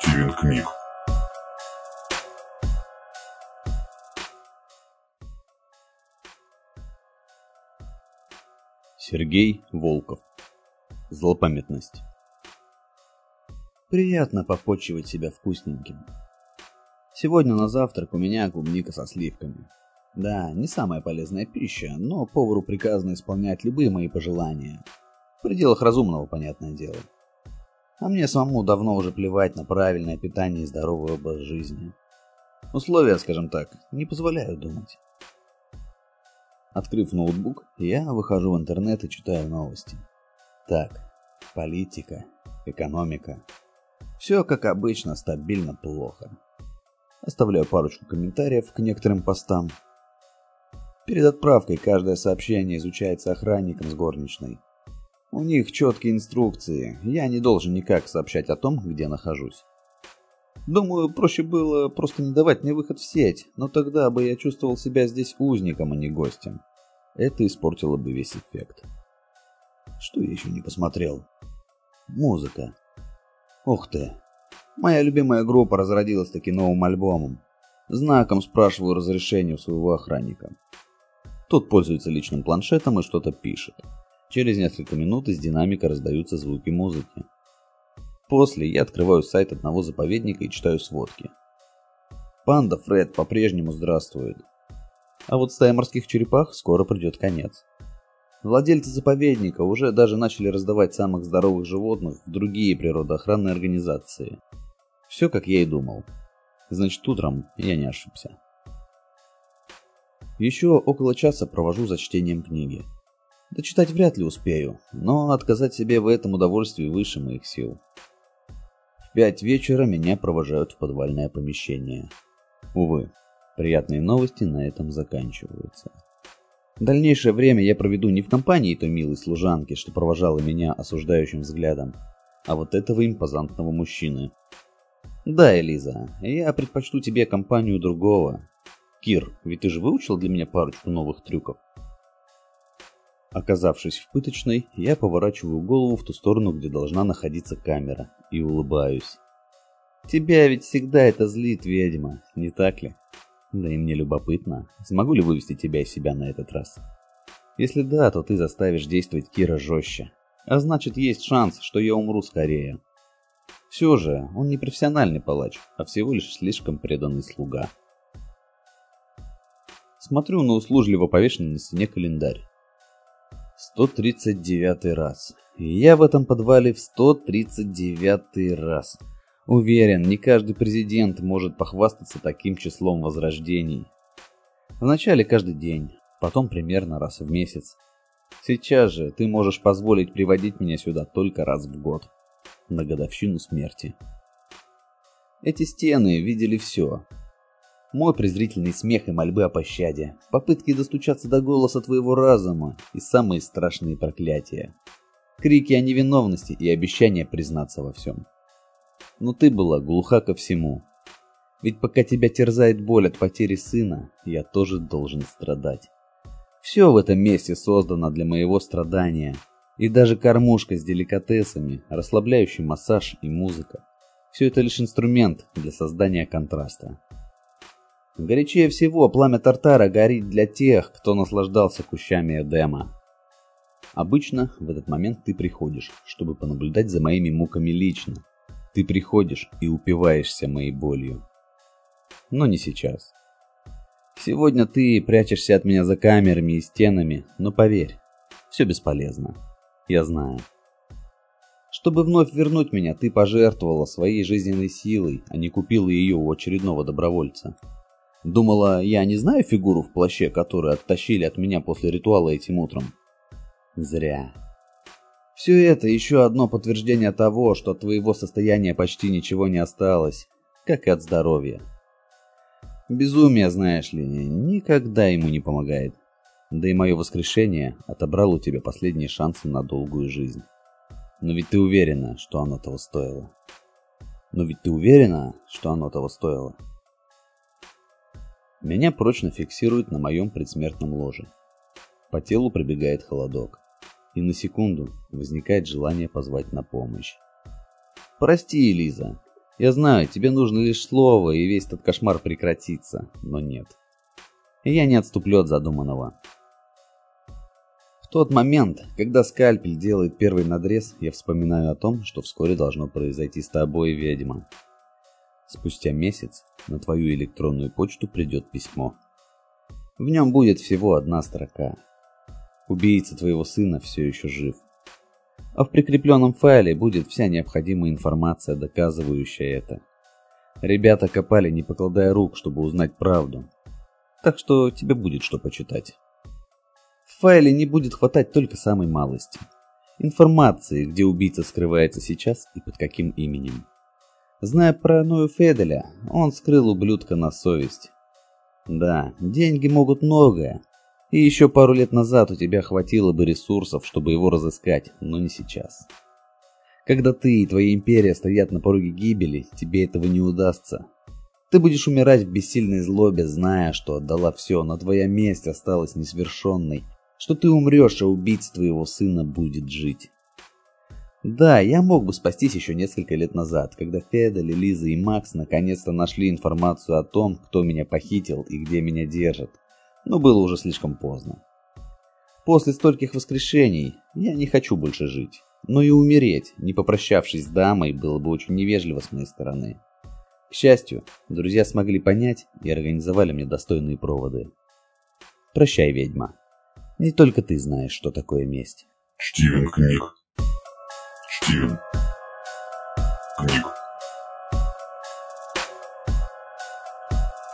Стивен книг. Сергей Волков. Злопамятность. Приятно попочивать себя вкусненьким. Сегодня на завтрак у меня клубника со сливками. Да, не самая полезная пища, но повару приказано исполнять любые мои пожелания. В пределах разумного, понятное дело. А мне самому давно уже плевать на правильное питание и здоровый образ жизни. Условия, скажем так, не позволяют думать. Открыв ноутбук, я выхожу в интернет и читаю новости. Так, политика, экономика. Все, как обычно, стабильно плохо. Оставляю парочку комментариев к некоторым постам. Перед отправкой каждое сообщение изучается охранником с горничной. У них четкие инструкции, я не должен никак сообщать о том, где нахожусь. Думаю, проще было просто не давать мне выход в сеть, но тогда бы я чувствовал себя здесь узником, а не гостем. Это испортило бы весь эффект. Что я еще не посмотрел? Музыка. Ух ты. Моя любимая группа разродилась таки новым альбомом. Знаком спрашиваю разрешение у своего охранника. Тот пользуется личным планшетом и что-то пишет. Через несколько минут из динамика раздаются звуки музыки. После я открываю сайт одного заповедника и читаю сводки. Панда Фред по-прежнему здравствует. А вот стая морских черепах скоро придет конец. Владельцы заповедника уже даже начали раздавать самых здоровых животных в другие природоохранные организации. Все как я и думал. Значит, утром я не ошибся. Еще около часа провожу за чтением книги. Дочитать вряд ли успею, но отказать себе в этом удовольствии выше моих сил. В пять вечера меня провожают в подвальное помещение. Увы, приятные новости на этом заканчиваются. Дальнейшее время я проведу не в компании той милой служанки, что провожала меня осуждающим взглядом, а вот этого импозантного мужчины. Да, Элиза, я предпочту тебе компанию другого. Кир, ведь ты же выучил для меня парочку новых трюков. Оказавшись в пыточной, я поворачиваю голову в ту сторону, где должна находиться камера, и улыбаюсь. Тебя ведь всегда это злит, ведьма, не так ли? Да и мне любопытно, смогу ли вывести тебя из себя на этот раз. Если да, то ты заставишь действовать Кира жестче. А значит, есть шанс, что я умру скорее. Все же, он не профессиональный палач, а всего лишь слишком преданный слуга. Смотрю на услужливо повешенный на стене календарь. 139 раз. я в этом подвале в 139 раз. Уверен, не каждый президент может похвастаться таким числом возрождений. Вначале каждый день, потом примерно раз в месяц. Сейчас же ты можешь позволить приводить меня сюда только раз в год, на годовщину смерти. Эти стены видели все, мой презрительный смех и мольбы о пощаде, попытки достучаться до голоса твоего разума и самые страшные проклятия. Крики о невиновности и обещания признаться во всем. Но ты была глуха ко всему. Ведь пока тебя терзает боль от потери сына, я тоже должен страдать. Все в этом месте создано для моего страдания. И даже кормушка с деликатесами, расслабляющий массаж и музыка. Все это лишь инструмент для создания контраста. Горячее всего пламя Тартара горит для тех, кто наслаждался кущами Эдема. Обычно в этот момент ты приходишь, чтобы понаблюдать за моими муками лично. Ты приходишь и упиваешься моей болью. Но не сейчас. Сегодня ты прячешься от меня за камерами и стенами, но поверь, все бесполезно. Я знаю. Чтобы вновь вернуть меня, ты пожертвовала своей жизненной силой, а не купила ее у очередного добровольца. Думала, я не знаю фигуру в плаще, которую оттащили от меня после ритуала этим утром? Зря. Все это еще одно подтверждение того, что от твоего состояния почти ничего не осталось, как и от здоровья. Безумие, знаешь ли, никогда ему не помогает. Да и мое воскрешение отобрало у тебя последние шансы на долгую жизнь. Но ведь ты уверена, что оно того стоило. Но ведь ты уверена, что оно того стоило. Меня прочно фиксируют на моем предсмертном ложе. По телу пробегает холодок. И на секунду возникает желание позвать на помощь. Прости, Элиза. Я знаю, тебе нужно лишь слово, и весь этот кошмар прекратится, но нет. Я не отступлю от задуманного. В тот момент, когда скальпель делает первый надрез, я вспоминаю о том, что вскоре должно произойти с тобой, ведьма. Спустя месяц на твою электронную почту придет письмо. В нем будет всего одна строка. Убийца твоего сына все еще жив. А в прикрепленном файле будет вся необходимая информация, доказывающая это. Ребята копали, не покладая рук, чтобы узнать правду. Так что тебе будет что почитать. В файле не будет хватать только самой малости. Информации, где убийца скрывается сейчас и под каким именем. Зная про Ною Феделя, он скрыл ублюдка на совесть. Да, деньги могут многое. И еще пару лет назад у тебя хватило бы ресурсов, чтобы его разыскать, но не сейчас. Когда ты и твоя империя стоят на пороге гибели, тебе этого не удастся. Ты будешь умирать в бессильной злобе, зная, что отдала все, но твоя месть осталась несвершенной, что ты умрешь, а убийца твоего сына будет жить. Да, я мог бы спастись еще несколько лет назад, когда Федель, Лиза и Макс наконец-то нашли информацию о том, кто меня похитил и где меня держат. Но было уже слишком поздно. После стольких воскрешений я не хочу больше жить. Но и умереть, не попрощавшись с дамой, было бы очень невежливо с моей стороны. К счастью, друзья смогли понять и организовали мне достойные проводы. Прощай, ведьма. Не только ты знаешь, что такое месть. Стивен Книг. Стивен. Книг.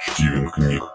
Стивен Книг.